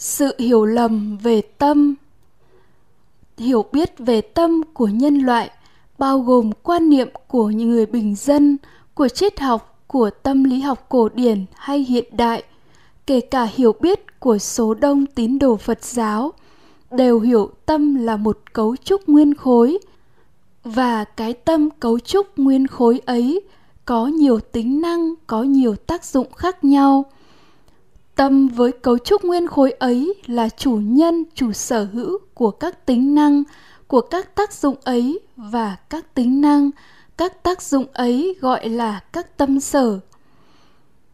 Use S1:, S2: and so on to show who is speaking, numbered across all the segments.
S1: sự hiểu lầm về tâm. Hiểu biết về tâm của nhân loại bao gồm quan niệm của những người bình dân, của triết học, của tâm lý học cổ điển hay hiện đại, kể cả hiểu biết của số đông tín đồ phật giáo, đều hiểu tâm là một cấu trúc nguyên khối. Và cái tâm cấu trúc nguyên khối ấy có nhiều tính năng, có nhiều tác dụng khác nhau tâm với cấu trúc nguyên khối ấy là chủ nhân, chủ sở hữu của các tính năng, của các tác dụng ấy và các tính năng. Các tác dụng ấy gọi là các tâm sở.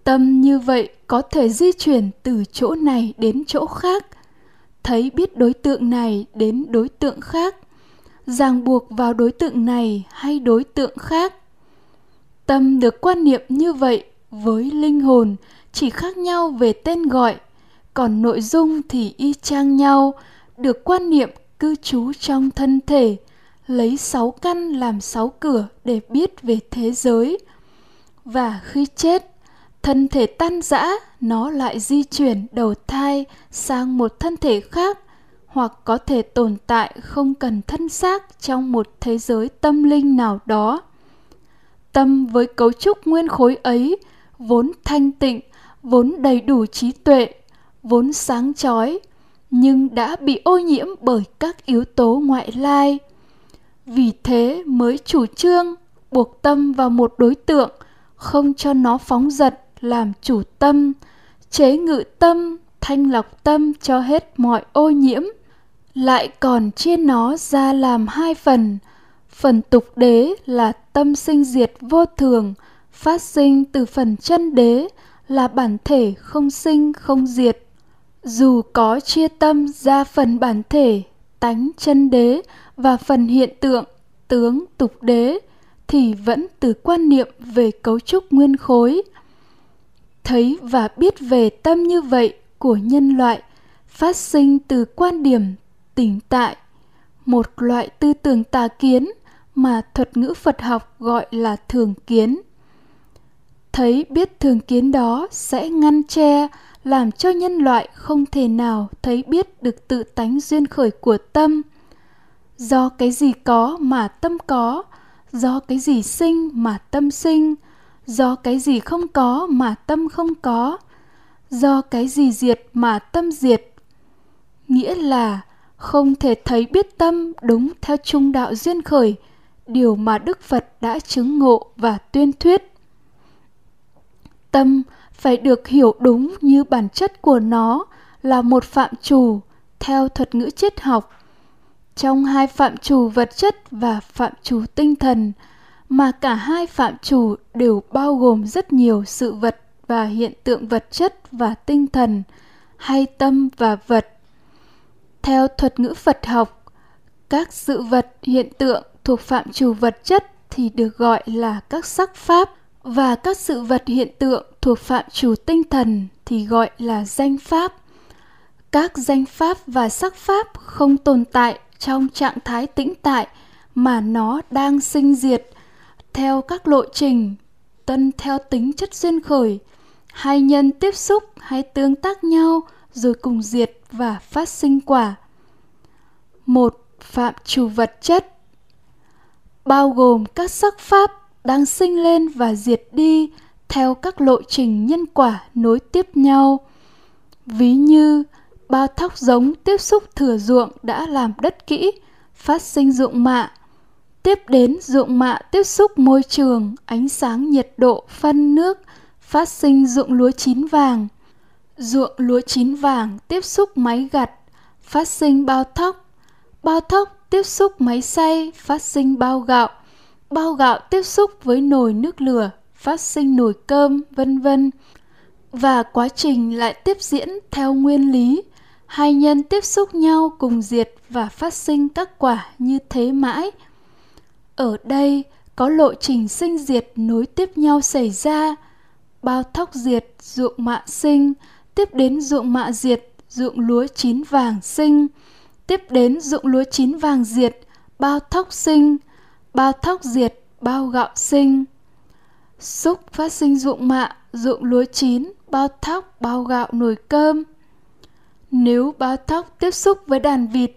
S1: Tâm như vậy có thể di chuyển từ chỗ này đến chỗ khác. Thấy biết đối tượng này đến đối tượng khác. Ràng buộc vào đối tượng này hay đối tượng khác. Tâm được quan niệm như vậy với linh hồn chỉ khác nhau về tên gọi, còn nội dung thì y chang nhau, được quan niệm cư trú trong thân thể, lấy sáu căn làm sáu cửa để biết về thế giới. Và khi chết, thân thể tan rã, nó lại di chuyển đầu thai sang một thân thể khác, hoặc có thể tồn tại không cần thân xác trong một thế giới tâm linh nào đó. Tâm với cấu trúc nguyên khối ấy vốn thanh tịnh vốn đầy đủ trí tuệ, vốn sáng chói, nhưng đã bị ô nhiễm bởi các yếu tố ngoại lai. Vì thế mới chủ trương buộc tâm vào một đối tượng không cho nó phóng dật làm chủ tâm, chế ngự tâm, thanh lọc tâm cho hết mọi ô nhiễm, lại còn chia nó ra làm hai phần. Phần tục đế là tâm sinh diệt vô thường, phát sinh từ phần chân đế là bản thể không sinh, không diệt. Dù có chia tâm ra phần bản thể, tánh chân đế và phần hiện tượng, tướng, tục đế, thì vẫn từ quan niệm về cấu trúc nguyên khối. Thấy và biết về tâm như vậy của nhân loại, phát sinh từ quan điểm, tỉnh tại, một loại tư tưởng tà kiến mà thuật ngữ phật học gọi là thường kiến thấy biết thường kiến đó sẽ ngăn che, làm cho nhân loại không thể nào thấy biết được tự tánh duyên khởi của tâm. Do cái gì có mà tâm có, do cái gì sinh mà tâm sinh, do cái gì không có mà tâm không có, do cái gì diệt mà tâm diệt. Nghĩa là không thể thấy biết tâm đúng theo trung đạo duyên khởi, điều mà đức phật đã chứng ngộ và tuyên thuyết tâm, phải được hiểu đúng như bản chất của nó là một phạm trù theo thuật ngữ triết học. Trong hai phạm trù vật chất và phạm trù tinh thần, mà cả hai phạm trù đều bao gồm rất nhiều sự vật và hiện tượng vật chất và tinh thần, hay tâm và vật. Theo thuật ngữ phật học, các sự vật hiện tượng thuộc phạm trù vật chất thì được gọi là các sắc pháp và các sự vật hiện tượng thuộc phạm trù tinh thần thì gọi là danh pháp. Các danh pháp và sắc pháp không tồn tại trong trạng thái tĩnh tại mà nó đang sinh diệt. Theo các lộ trình tân theo tính chất duyên khởi, hai nhân tiếp xúc hay tương tác nhau rồi cùng diệt và phát sinh quả. Một, phạm trù vật chất. Bao gồm các sắc pháp đang sinh lên và diệt đi theo các lộ trình nhân quả nối tiếp nhau. Ví như bao thóc giống tiếp xúc thừa ruộng đã làm đất kỹ, phát sinh ruộng mạ. Tiếp đến ruộng mạ tiếp xúc môi trường, ánh sáng nhiệt độ, phân nước, phát sinh ruộng lúa chín vàng. Ruộng lúa chín vàng tiếp xúc máy gặt, phát sinh bao thóc. Bao thóc tiếp xúc máy xay, phát sinh bao gạo bao gạo tiếp xúc với nồi nước lửa, phát sinh nồi cơm, vân vân. Và quá trình lại tiếp diễn theo nguyên lý. Hai nhân tiếp xúc nhau cùng diệt và phát sinh các quả như thế mãi. Ở đây, có lộ trình sinh diệt nối tiếp nhau xảy ra. Bao thóc diệt, ruộng mạ sinh. Tiếp đến ruộng mạ diệt, ruộng lúa chín vàng sinh. Tiếp đến ruộng lúa chín vàng diệt, bao thóc sinh bao thóc diệt bao gạo sinh xúc phát sinh ruộng mạ ruộng lúa chín bao thóc bao gạo nồi cơm Nếu bao thóc tiếp xúc với đàn vịt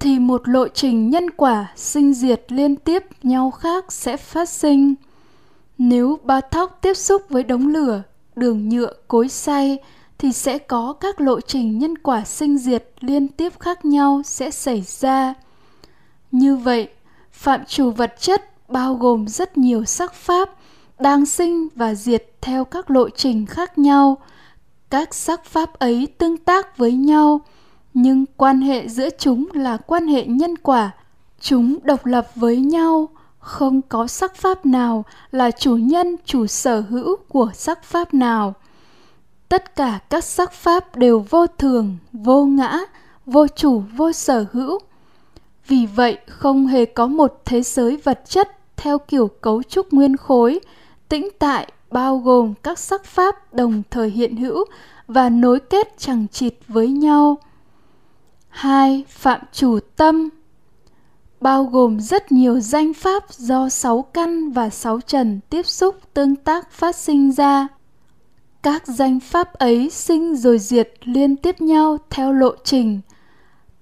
S1: thì một lộ trình nhân quả sinh diệt liên tiếp nhau khác sẽ phát sinh. Nếu bao thóc tiếp xúc với đống lửa, đường nhựa, cối xay thì sẽ có các lộ trình nhân quả sinh diệt liên tiếp khác nhau sẽ xảy ra. Như vậy, phạm trù vật chất bao gồm rất nhiều sắc pháp đang sinh và diệt theo các lộ trình khác nhau. Các sắc pháp ấy tương tác với nhau, nhưng quan hệ giữa chúng là quan hệ nhân quả. Chúng độc lập với nhau, không có sắc pháp nào là chủ nhân chủ sở hữu của sắc pháp nào tất cả các sắc pháp đều vô thường vô ngã vô chủ vô sở hữu vì vậy, không hề có một thế giới vật chất theo kiểu cấu trúc nguyên khối, tĩnh tại bao gồm các sắc pháp đồng thời hiện hữu và nối kết chẳng chịt với nhau. Hai, phạm chủ tâm, bao gồm rất nhiều danh pháp do sáu căn và sáu trần tiếp xúc tương tác phát sinh ra. Các danh pháp ấy sinh rồi diệt liên tiếp nhau theo lộ trình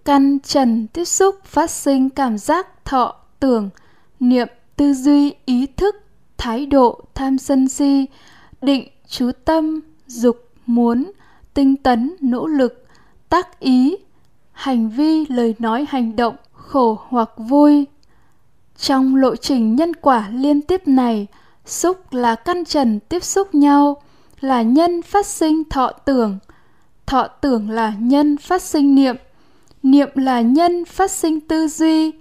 S1: căn trần tiếp xúc phát sinh cảm giác, thọ, tưởng, niệm, tư duy, ý thức, thái độ, tham sân si, định chú tâm, dục, muốn, tinh tấn, nỗ lực, tác ý, hành vi, lời nói, hành động, khổ hoặc vui. Trong lộ trình nhân quả liên tiếp này, xúc là căn trần tiếp xúc nhau, là nhân phát sinh thọ tưởng. Thọ tưởng là nhân phát sinh niệm niệm là nhân phát sinh tư duy.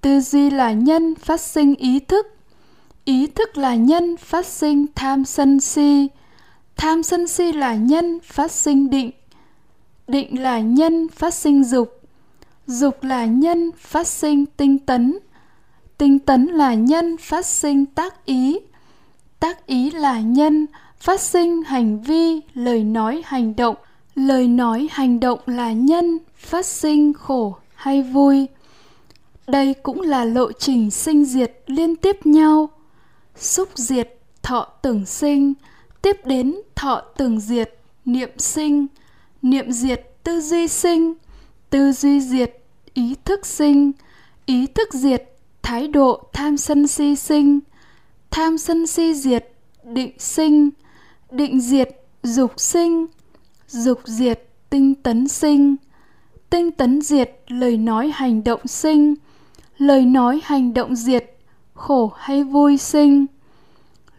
S1: Tư duy là nhân phát sinh ý thức. Ý thức là nhân phát sinh tham sân si. Tham sân si là nhân phát sinh định. Định là nhân phát sinh dục. Dục là nhân phát sinh tinh tấn. Tinh tấn là nhân phát sinh tác ý. Tác ý là nhân phát sinh hành vi, lời nói hành động. Lời nói hành động là nhân phát sinh khổ hay vui. Đây cũng là lộ trình sinh diệt liên tiếp nhau. Xúc diệt, thọ tưởng sinh. Tiếp đến, thọ tưởng diệt, niệm sinh. Niệm diệt, tư duy sinh. Tư duy diệt, ý thức sinh. Ý thức diệt, thái độ tham sân si sinh. Tham sân si diệt, định sinh. Định diệt, dục sinh. Dục diệt, tinh tấn sinh tinh tấn diệt, lời nói hành động sinh. Lời nói hành động diệt, khổ hay vui sinh.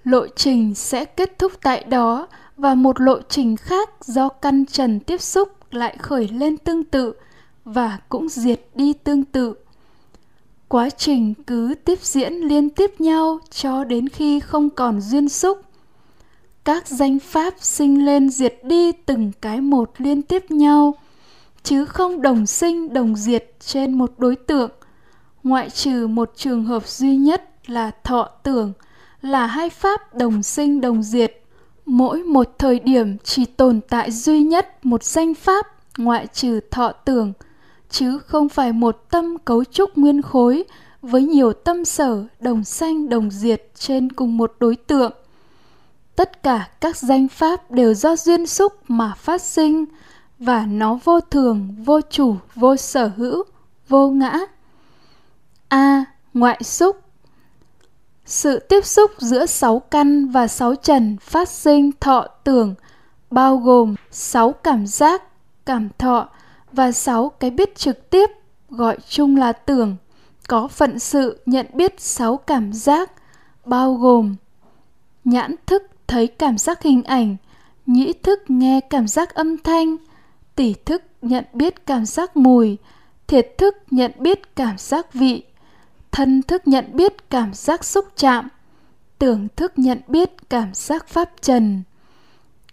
S1: Lộ trình sẽ kết thúc tại đó và một lộ trình khác do căn trần tiếp xúc lại khởi lên tương tự và cũng diệt đi tương tự. Quá trình cứ tiếp diễn liên tiếp nhau cho đến khi không còn duyên xúc. Các danh pháp sinh lên diệt đi từng cái một liên tiếp nhau chứ không đồng sinh, đồng diệt trên một đối tượng. Ngoại trừ một trường hợp duy nhất là thọ tưởng, là hai pháp đồng sinh, đồng diệt. Mỗi một thời điểm chỉ tồn tại duy nhất một danh pháp, ngoại trừ thọ tưởng, chứ không phải một tâm cấu trúc nguyên khối với nhiều tâm sở đồng sanh, đồng diệt trên cùng một đối tượng. Tất cả các danh pháp đều do duyên xúc mà phát sinh và nó vô thường, vô chủ, vô sở hữu, vô ngã. A. Ngoại xúc. Sự tiếp xúc giữa sáu căn và sáu trần phát sinh thọ tưởng, bao gồm sáu cảm giác, cảm thọ và sáu cái biết trực tiếp, gọi chung là tưởng. Có phận sự nhận biết sáu cảm giác, bao gồm nhãn thức thấy cảm giác hình ảnh, nhĩ thức nghe cảm giác âm thanh tỷ thức nhận biết cảm giác mùi, thiệt thức nhận biết cảm giác vị, thân thức nhận biết cảm giác xúc chạm, tưởng thức nhận biết cảm giác pháp trần.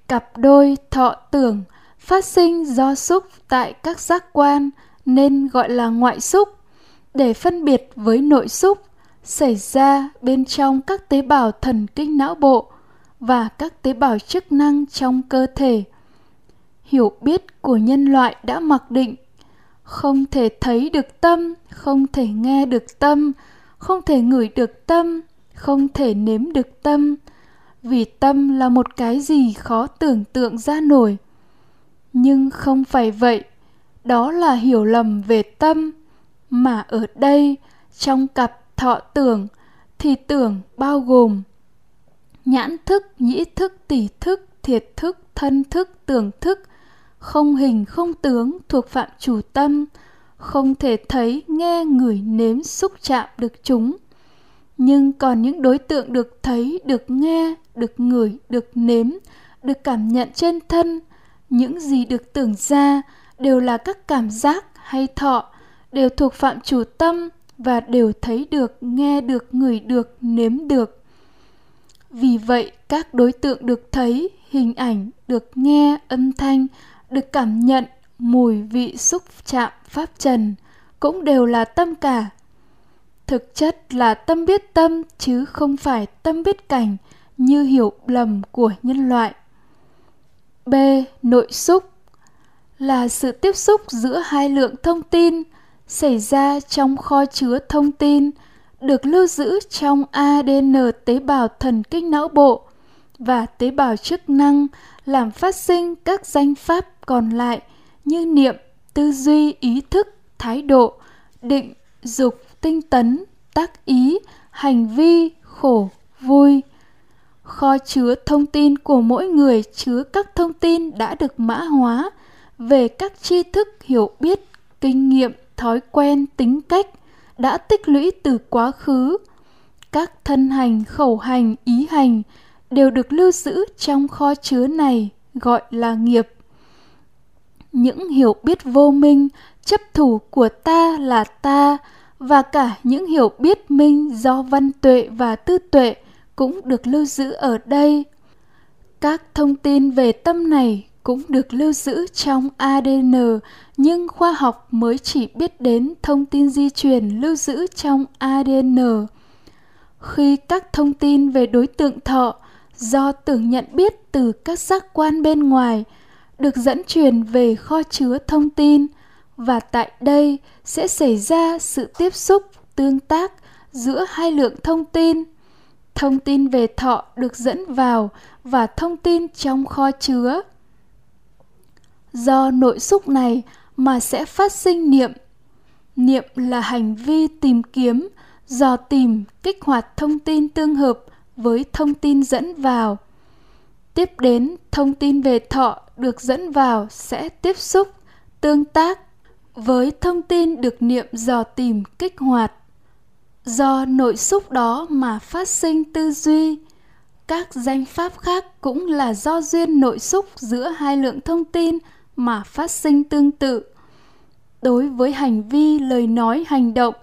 S1: Cặp đôi thọ tưởng phát sinh do xúc tại các giác quan nên gọi là ngoại xúc. Để phân biệt với nội xúc, xảy ra bên trong các tế bào thần kinh não bộ và các tế bào chức năng trong cơ thể hiểu biết của nhân loại đã mặc định. Không thể thấy được tâm, không thể nghe được tâm, không thể ngửi được tâm, không thể nếm được tâm. Vì tâm là một cái gì khó tưởng tượng ra nổi. Nhưng không phải vậy, đó là hiểu lầm về tâm. Mà ở đây, trong cặp thọ tưởng, thì tưởng bao gồm nhãn thức, nhĩ thức, tỷ thức, thiệt thức, thân thức, tưởng thức không hình, không tướng thuộc phạm chủ tâm, không thể thấy, nghe ngửi nếm xúc chạm được chúng. Nhưng còn những đối tượng được thấy, được nghe, được ngửi, được nếm, được cảm nhận trên thân, những gì được tưởng ra đều là các cảm giác hay thọ, đều thuộc phạm chủ tâm và đều thấy được, nghe được, ngửi được, nếm được. Vì vậy, các đối tượng được thấy, hình ảnh, được nghe âm thanh được cảm nhận mùi vị xúc chạm pháp trần cũng đều là tâm cả. Thực chất là tâm biết tâm, chứ không phải tâm biết cảnh như hiểu lầm của nhân loại. B. Nội xúc là sự tiếp xúc giữa hai lượng thông tin xảy ra trong kho chứa thông tin được lưu giữ trong ADN tế bào thần kinh não bộ và tế bào chức năng làm phát sinh các danh pháp còn lại như niệm, tư duy, ý thức, thái độ, định, dục, tinh tấn, tác ý, hành vi, khổ, vui. Kho chứa thông tin của mỗi người chứa các thông tin đã được mã hóa về các tri thức hiểu biết, kinh nghiệm, thói quen, tính cách đã tích lũy từ quá khứ. Các thân hành, khẩu hành, ý hành đều được lưu giữ trong kho chứa này gọi là nghiệp. Những hiểu biết vô minh, chấp thủ của ta là ta và cả những hiểu biết minh do văn tuệ và tư tuệ cũng được lưu giữ ở đây. Các thông tin về tâm này cũng được lưu giữ trong ADN, nhưng khoa học mới chỉ biết đến thông tin di truyền lưu giữ trong ADN. Khi các thông tin về đối tượng thọ do tưởng nhận biết từ các giác quan bên ngoài được dẫn truyền về kho chứa thông tin, và tại đây sẽ xảy ra sự tiếp xúc, tương tác giữa hai lượng thông tin. Thông tin về thọ được dẫn vào và thông tin trong kho chứa. Do nội xúc này mà sẽ phát sinh niệm. Niệm là hành vi tìm kiếm dò tìm, kích hoạt thông tin tương hợp với thông tin dẫn vào tiếp đến, thông tin về thọ được dẫn vào sẽ tiếp xúc, tương tác với thông tin được niệm dò tìm kích hoạt. Do nội xúc đó mà phát sinh tư duy, các danh pháp khác cũng là do duyên nội xúc giữa hai lượng thông tin mà phát sinh tương tự. Đối với hành vi, lời nói, hành động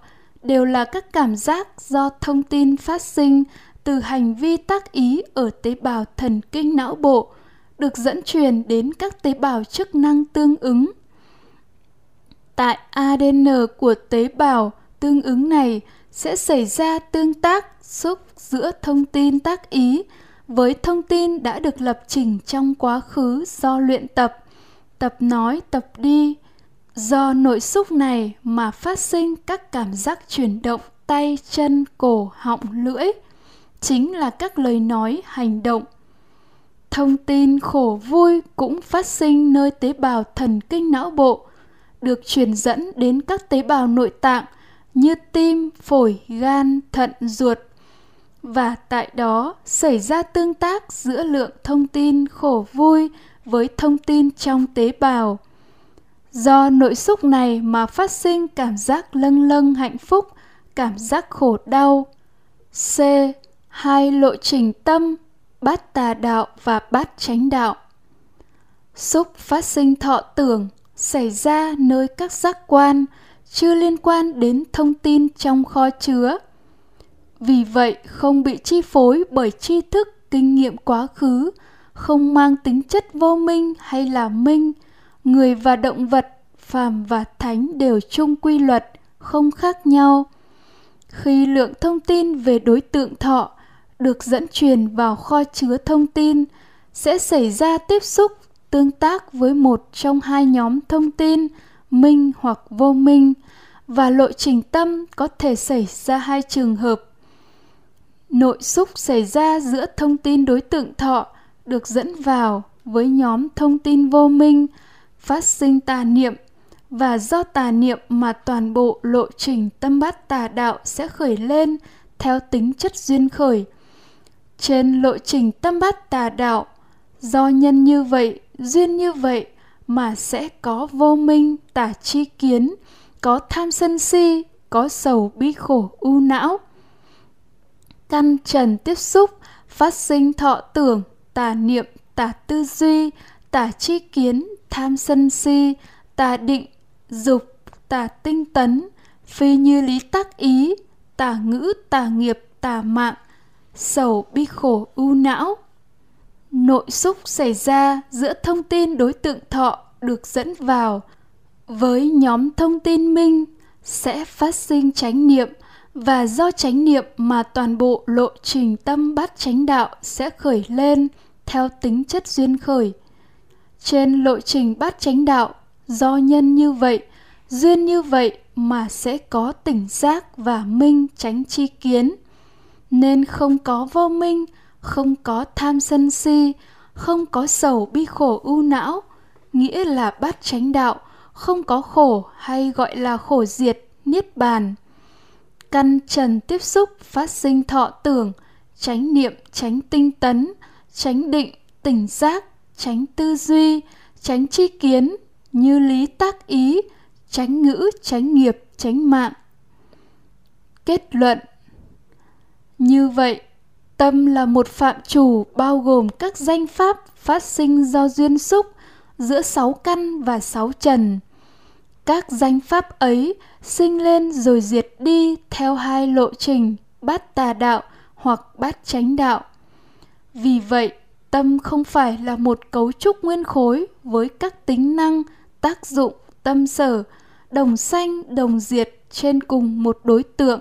S1: đều là các cảm giác do thông tin phát sinh từ hành vi tác ý ở tế bào thần kinh não bộ, được dẫn truyền đến các tế bào chức năng tương ứng. Tại adn của tế bào tương ứng này sẽ xảy ra tương tác xúc giữa thông tin tác ý với thông tin đã được lập trình trong quá khứ do luyện tập tập nói, tập đi. Do nội xúc này mà phát sinh các cảm giác chuyển động tay, chân, cổ, họng, lưỡi chính là các lời nói, hành động. Thông tin khổ vui cũng phát sinh nơi tế bào thần kinh não bộ, được truyền dẫn đến các tế bào nội tạng như tim, phổi, gan, thận, ruột. Và tại đó xảy ra tương tác giữa lượng thông tin khổ vui với thông tin trong tế bào. Do nội xúc này mà phát sinh cảm giác lâng lâng hạnh phúc, cảm giác khổ đau. C hai lộ trình tâm, bát tà đạo và bát chánh đạo. Xúc phát sinh thọ tưởng xảy ra nơi các giác quan chưa liên quan đến thông tin trong kho chứa. Vì vậy không bị chi phối bởi tri thức, kinh nghiệm quá khứ, không mang tính chất vô minh hay là minh. Người và động vật, phàm và thánh đều chung quy luật, không khác nhau. Khi lượng thông tin về đối tượng thọ được dẫn truyền vào kho chứa thông tin, sẽ xảy ra tiếp xúc, tương tác với một trong hai nhóm thông tin, minh hoặc vô minh, và lộ trình tâm có thể xảy ra hai trường hợp nội xúc xảy ra giữa thông tin đối tượng thọ được dẫn vào với nhóm thông tin vô minh, phát sinh tà niệm, và do tà niệm mà toàn bộ lộ trình tâm bát tà đạo sẽ khởi lên theo tính chất duyên khởi. Trên lộ trình tâm bát tà đạo, do nhân như vậy, duyên như vậy mà sẽ có vô minh, tà chi kiến, có tham sân si, có sầu bi khổ u não. Căn trần tiếp xúc, phát sinh thọ tưởng, tà niệm, tà tư duy, tà chi kiến, tham sân si, tà định, dục, tà tinh tấn, phi như lý tác ý, tà ngữ, tà nghiệp, tà mạng, sầu bi khổ ưu não. Nội xúc xảy ra giữa thông tin đối tượng thọ được dẫn vào với nhóm thông tin minh sẽ phát sinh chánh niệm và do chánh niệm mà toàn bộ lộ trình tâm bát chánh đạo sẽ khởi lên theo tính chất duyên khởi. Trên lộ trình bát chánh đạo, do nhân như vậy, duyên như vậy mà sẽ có tỉnh giác và minh tránh chi kiến. Nên không có vô minh, không có tham sân si, không có sầu bi khổ ưu não, nghĩa là bát chánh đạo, không có khổ hay gọi là khổ diệt, niết bàn. Căn trần tiếp xúc phát sinh thọ tưởng, tránh niệm, tránh tinh tấn, tránh định, tỉnh giác, tránh tư duy, tránh tri kiến, như lý tác ý, tránh ngữ, tránh nghiệp, tránh mạng. Kết luận như vậy, tâm là một phạm chủ bao gồm các danh pháp phát sinh do duyên xúc giữa sáu căn và sáu trần. Các danh pháp ấy sinh lên rồi diệt đi theo hai lộ trình bát tà đạo hoặc bát chánh đạo. Vì vậy, tâm không phải là một cấu trúc nguyên khối với các tính năng, tác dụng, tâm sở, đồng sanh, đồng diệt trên cùng một đối tượng